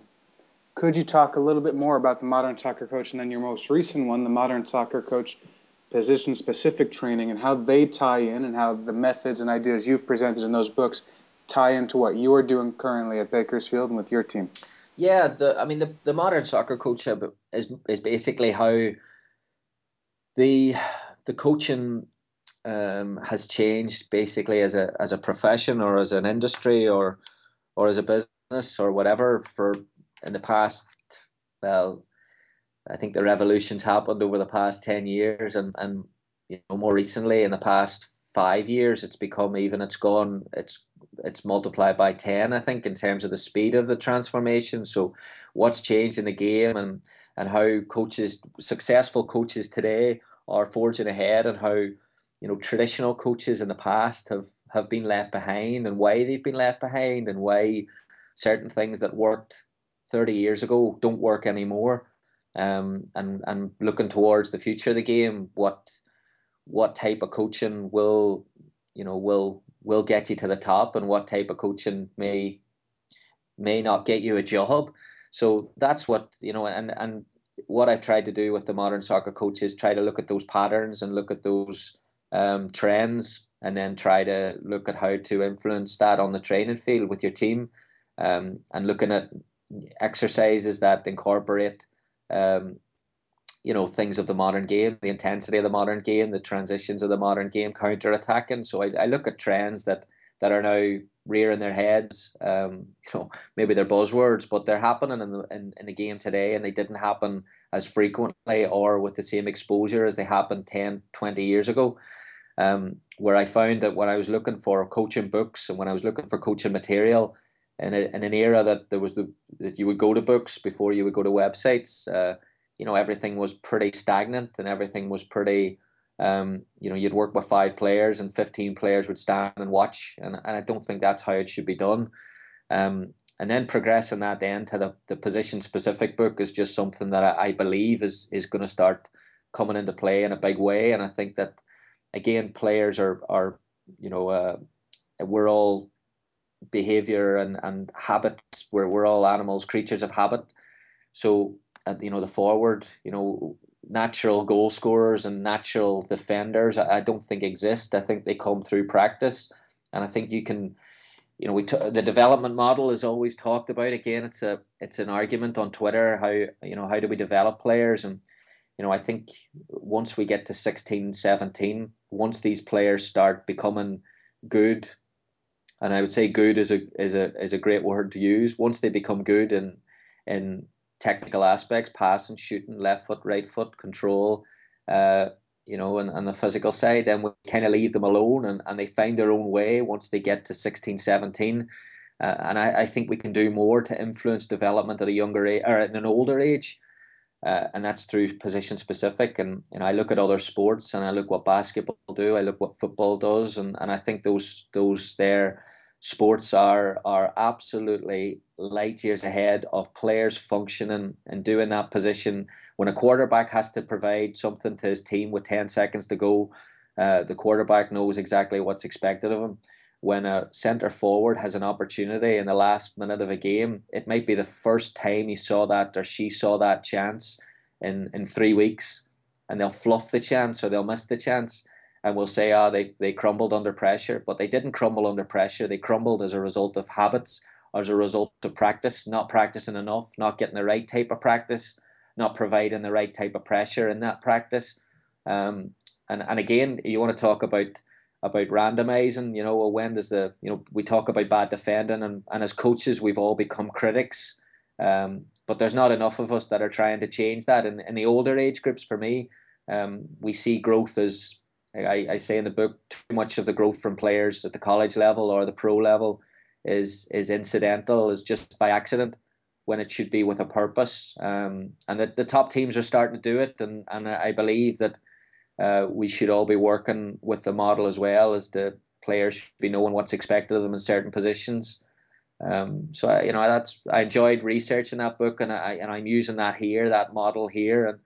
[SPEAKER 1] Could you talk a little bit more about the modern soccer coach and then your most recent one, the modern soccer coach position specific training, and how they tie in and how the methods and ideas you've presented in those books tie into what you are doing currently at Bakersfield and with your team?
[SPEAKER 2] Yeah, the I mean the, the modern soccer coach is is basically how the the coaching um, has changed basically as a as a profession or as an industry or or as a business or whatever for in the past well I think the revolution's happened over the past 10 years and and you know more recently in the past 5 years it's become even it's gone it's it's multiplied by 10 I think in terms of the speed of the transformation. So what's changed in the game and and how coaches successful coaches today are forging ahead and how you know traditional coaches in the past have have been left behind and why they've been left behind and why certain things that worked 30 years ago don't work anymore. Um, and and looking towards the future of the game what what type of coaching will you know will will get you to the top and what type of coaching may may not get you a job. So that's what you know and and what I've tried to do with the modern soccer coaches try to look at those patterns and look at those um, trends and then try to look at how to influence that on the training field with your team um, and looking at exercises that incorporate um, you know things of the modern game the intensity of the modern game the transitions of the modern game counter attacking so I, I look at trends that that are now rearing their heads. Um, you know maybe they're buzzwords but they're happening in the, in, in the game today and they didn't happen as frequently or with the same exposure as they happened 10 20 years ago. Um, where I found that when I was looking for coaching books and when I was looking for coaching material in, a, in an era that there was the that you would go to books before you would go to websites, uh, you know everything was pretty stagnant and everything was pretty. Um, you know, you'd work with five players and fifteen players would stand and watch, and, and I don't think that's how it should be done. Um, and then progressing that then to the, the position specific book is just something that I, I believe is is going to start coming into play in a big way, and I think that again, players are are you know uh, we're all behavior and and habits. We're we're all animals, creatures of habit. So uh, you know the forward, you know natural goal scorers and natural defenders. I, I don't think exist. I think they come through practice, and I think you can you know, we t- the development model is always talked about. Again, it's a it's an argument on Twitter. How you know how do we develop players? And you know, I think once we get to 16, 17, once these players start becoming good, and I would say good is a is a is a great word to use. Once they become good in in technical aspects, passing, shooting, left foot, right foot, control, uh, you know, and, and the physical side, then we kind of leave them alone and, and they find their own way once they get to 16, 17. Uh, and I, I think we can do more to influence development at a younger age or at an older age uh, and that's through position specific. And you know, I look at other sports and I look what basketball do, I look what football does, and, and I think those those their sports are are absolutely light years ahead of players functioning and doing that position. When a quarterback has to provide something to his team with ten seconds to go, uh, the quarterback knows exactly what's expected of him when a centre forward has an opportunity in the last minute of a game, it might be the first time he saw that or she saw that chance in, in three weeks, and they'll fluff the chance or they'll miss the chance. And we'll say, ah, they, they crumbled under pressure, but they didn't crumble under pressure. They crumbled as a result of habits, as a result of practice, not practicing enough, not getting the right type of practice, not providing the right type of pressure in that practice. Um, and, and again, you want to talk about about randomizing. You know, when does the you know we talk about bad defending, and, and as coaches we've all become critics. Um, but there's not enough of us that are trying to change that. In, in the older age groups, for me, um, we see growth as I, I say in the book, too much of the growth from players at the college level or the pro level is is incidental, is just by accident when it should be with a purpose. Um, and that the top teams are starting to do it, and, and I believe that uh, we should all be working with the model as well as the players should be knowing what's expected of them in certain positions. Um, so I, you know that's I enjoyed researching that book and I and I'm using that here, that model here, and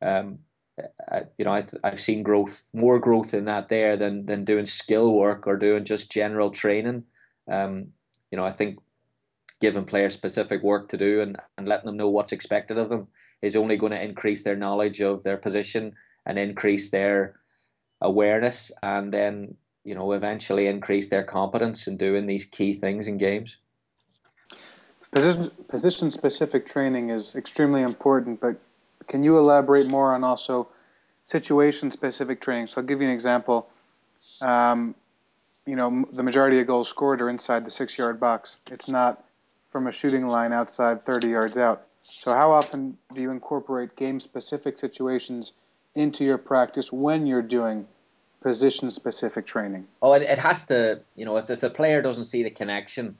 [SPEAKER 2] um, I, you know I, I've seen growth, more growth in that there than than doing skill work or doing just general training. Um, you know I think giving players specific work to do and, and letting them know what's expected of them is only going to increase their knowledge of their position and increase their awareness and then you know eventually increase their competence in doing these key things in games
[SPEAKER 1] position specific training is extremely important but can you elaborate more on also situation specific training? So i'll give you an example. Um, you know the majority of goals scored are inside the six yard box. It's not from a shooting line outside 30 yards out. So how often do you incorporate game specific situations into your practice when you're doing position specific training?
[SPEAKER 2] Oh, it, it has to, you know, if, if the player doesn't see the connection,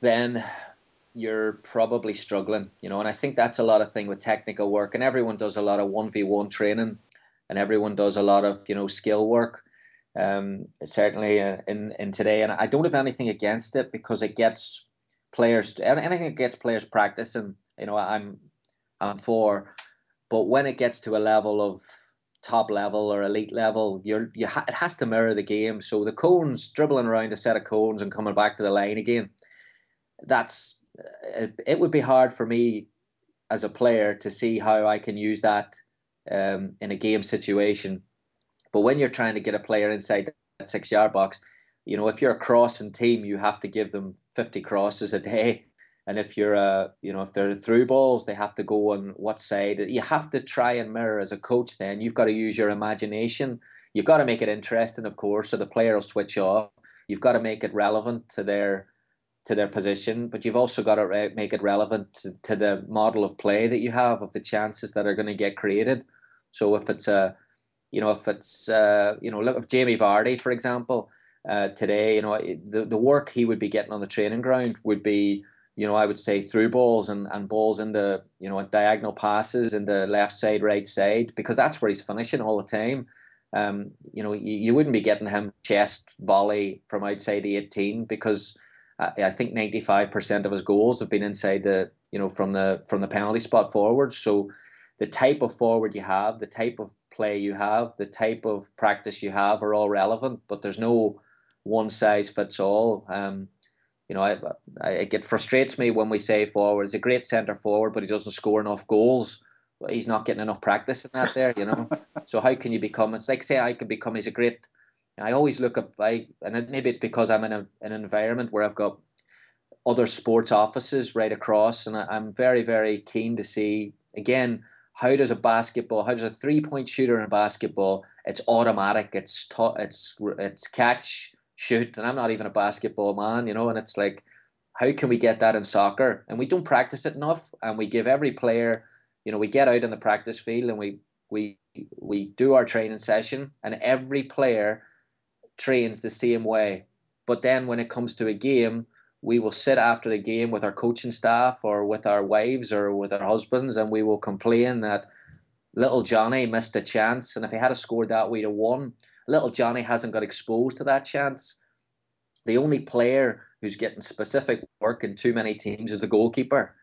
[SPEAKER 2] then you're probably struggling, you know, and I think that's a lot of thing with technical work and everyone does a lot of 1v1 training and everyone does a lot of, you know, skill work. Um, certainly uh, in, in today, and I don't have anything against it because it gets players, anything that gets players practicing, you know, I'm, I'm for, but when it gets to a level of top level or elite level, you're you ha- it has to mirror the game. So the cones dribbling around a set of cones and coming back to the line again, that's it, it would be hard for me as a player to see how I can use that um, in a game situation. But when you're trying to get a player inside that six yard box, you know if you're a crossing team, you have to give them fifty crosses a day and if you're a, you know, if they're through balls, they have to go on what side. You have to try and mirror as a coach. Then you've got to use your imagination. You've got to make it interesting, of course, so the player will switch off. You've got to make it relevant to their to their position, but you've also got to re- make it relevant to, to the model of play that you have, of the chances that are going to get created. So if it's a, you know, if it's, uh, you know, look if Jamie Vardy, for example, uh, today, you know, the the work he would be getting on the training ground would be you know, I would say through balls and, and balls into, you know, diagonal passes in the left side, right side, because that's where he's finishing all the time. Um, you know, you, you wouldn't be getting him chest volley from outside the 18 because I, I think 95% of his goals have been inside the, you know, from the from the penalty spot forward. So the type of forward you have, the type of play you have, the type of practice you have are all relevant, but there's no one size fits all. Um, you know, I, I, it frustrates me when we say forward is a great centre forward, but he doesn't score enough goals. He's not getting enough practice in that there, you know. <laughs> so how can you become? It's like say I can become. He's a great. I always look up. I and maybe it's because I'm in a, an environment where I've got other sports offices right across, and I, I'm very very keen to see again how does a basketball, how does a three point shooter in basketball? It's automatic. It's t- it's it's catch shoot, and I'm not even a basketball man, you know, and it's like, how can we get that in soccer? And we don't practice it enough, and we give every player, you know, we get out in the practice field and we we we do our training session, and every player trains the same way. But then when it comes to a game, we will sit after the game with our coaching staff or with our wives or with our husbands, and we will complain that little Johnny missed a chance, and if he had scored that, we'd have won. Little Johnny hasn't got exposed to that chance. The only player who's getting specific work in too many teams is the goalkeeper.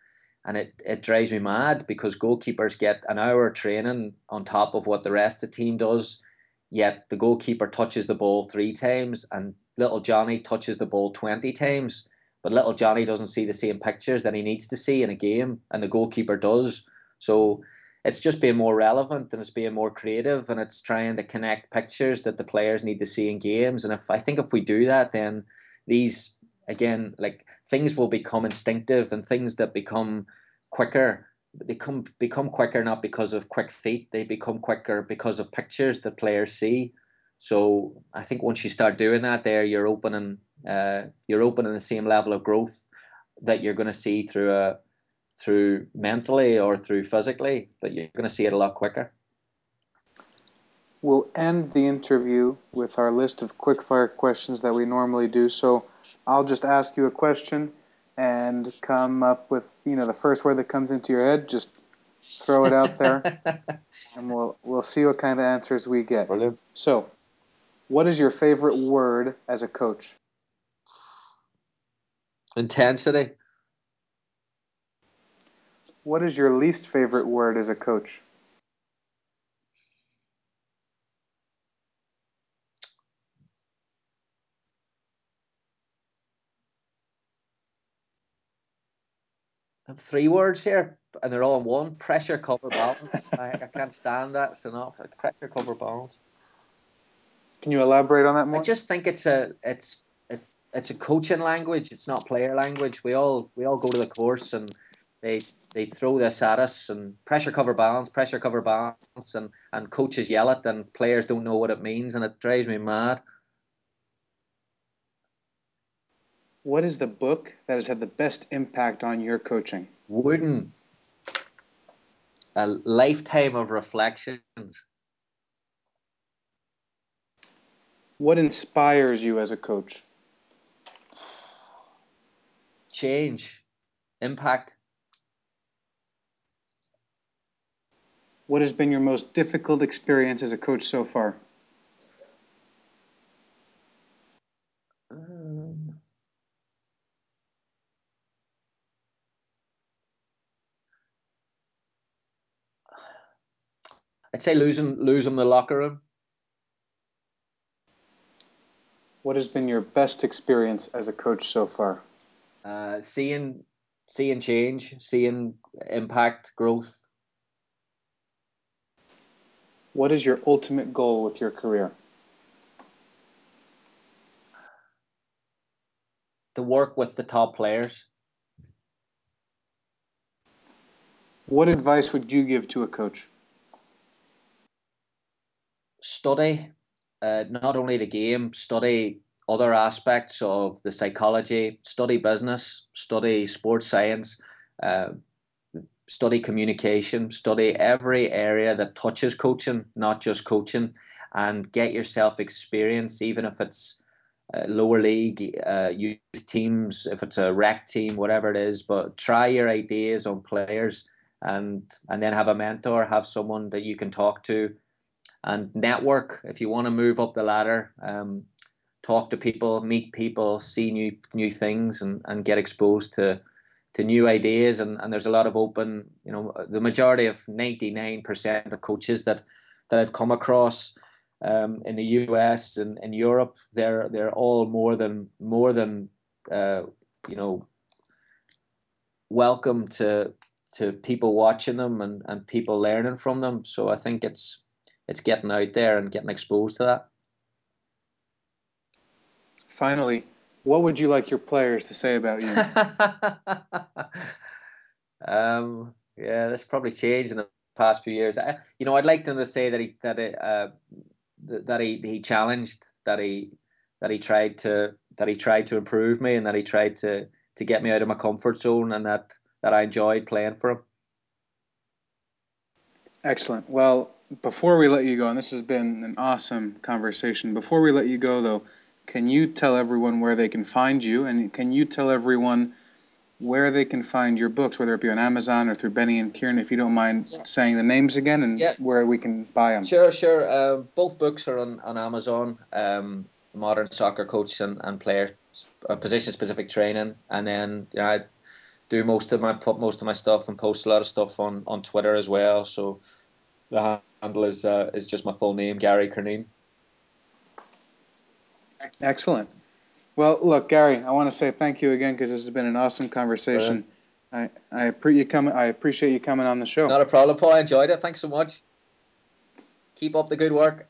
[SPEAKER 2] And it, it drives me mad because goalkeepers get an hour training on top of what the rest of the team does. Yet the goalkeeper touches the ball three times and little Johnny touches the ball 20 times. But little Johnny doesn't see the same pictures that he needs to see in a game, and the goalkeeper does. So it's just being more relevant and it's being more creative and it's trying to connect pictures that the players need to see in games. And if I think if we do that, then these again like things will become instinctive and things that become quicker they come become quicker not because of quick feet they become quicker because of pictures that players see so i think once you start doing that there you're opening uh, you're opening the same level of growth that you're going to see through a through mentally or through physically, but you're going to see it a lot quicker.
[SPEAKER 1] We'll end the interview with our list of quickfire questions that we normally do. So I'll just ask you a question and come up with you know the first word that comes into your head. Just throw it out there, <laughs> and we'll we'll see what kind of answers we get.
[SPEAKER 2] Brilliant.
[SPEAKER 1] So, what is your favorite word as a coach?
[SPEAKER 2] Intensity.
[SPEAKER 1] What is your least favorite word as a coach?
[SPEAKER 2] Three words here, and they're all in one: pressure, cover, balance. I, I can't stand that. So not pressure, cover, balance.
[SPEAKER 1] Can you elaborate on that more?
[SPEAKER 2] I just think it's a it's it, it's a coaching language. It's not player language. We all we all go to the course and they they throw this at us and pressure cover balance, pressure cover balance, and and coaches yell it and players don't know what it means and it drives me mad.
[SPEAKER 1] What is the book that has had the best impact on your coaching?
[SPEAKER 2] Wooden. A lifetime of reflections.
[SPEAKER 1] What inspires you as a coach?
[SPEAKER 2] Change, impact.
[SPEAKER 1] What has been your most difficult experience as a coach so far?
[SPEAKER 2] I'd say losing losing the locker room.
[SPEAKER 1] What has been your best experience as a coach so far?
[SPEAKER 2] Uh, seeing seeing change, seeing impact, growth.
[SPEAKER 1] What is your ultimate goal with your career?
[SPEAKER 2] To work with the top players.
[SPEAKER 1] What advice would you give to a coach?
[SPEAKER 2] Study uh, not only the game, study other aspects of the psychology, study business, study sports science, uh, study communication, study every area that touches coaching, not just coaching, and get yourself experience, even if it's uh, lower league, uh, youth teams, if it's a rec team, whatever it is. But try your ideas on players, and and then have a mentor, have someone that you can talk to and network if you want to move up the ladder. Um, talk to people, meet people, see new new things, and, and get exposed to to new ideas. And, and there's a lot of open, you know, the majority of 99% of coaches that that I've come across um, in the US and in Europe, they're they're all more than more than uh, you know welcome to to people watching them and, and people learning from them. So I think it's it's getting out there and getting exposed to that.
[SPEAKER 1] Finally, what would you like your players to say about you? <laughs>
[SPEAKER 2] um, yeah, that's probably changed in the past few years. I, you know, I'd like them to say that he that it, uh, that he he challenged, that he that he tried to that he tried to improve me, and that he tried to to get me out of my comfort zone, and that that I enjoyed playing for him.
[SPEAKER 1] Excellent. Well, before we let you go, and this has been an awesome conversation, before we let you go, though, can you tell everyone where they can find you? And can you tell everyone where they can find your books, whether it be on Amazon or through Benny and Kieran, if you don't mind yeah. saying the names again and yeah. where we can buy them?
[SPEAKER 2] Sure, sure. Uh, both books are on, on Amazon um, Modern Soccer Coach and, and Player uh, Position Specific Training. And then you know, I do most of my put most of my stuff and post a lot of stuff on, on Twitter as well. So the handle is uh, is just my full name, Gary Curneen.
[SPEAKER 1] Excellent. Well, look, Gary, I want to say thank you again because this has been an awesome conversation. I I, appreciate you coming. I appreciate you coming on the show.
[SPEAKER 2] Not a problem, Paul. I enjoyed it. Thanks so much. Keep up the good work.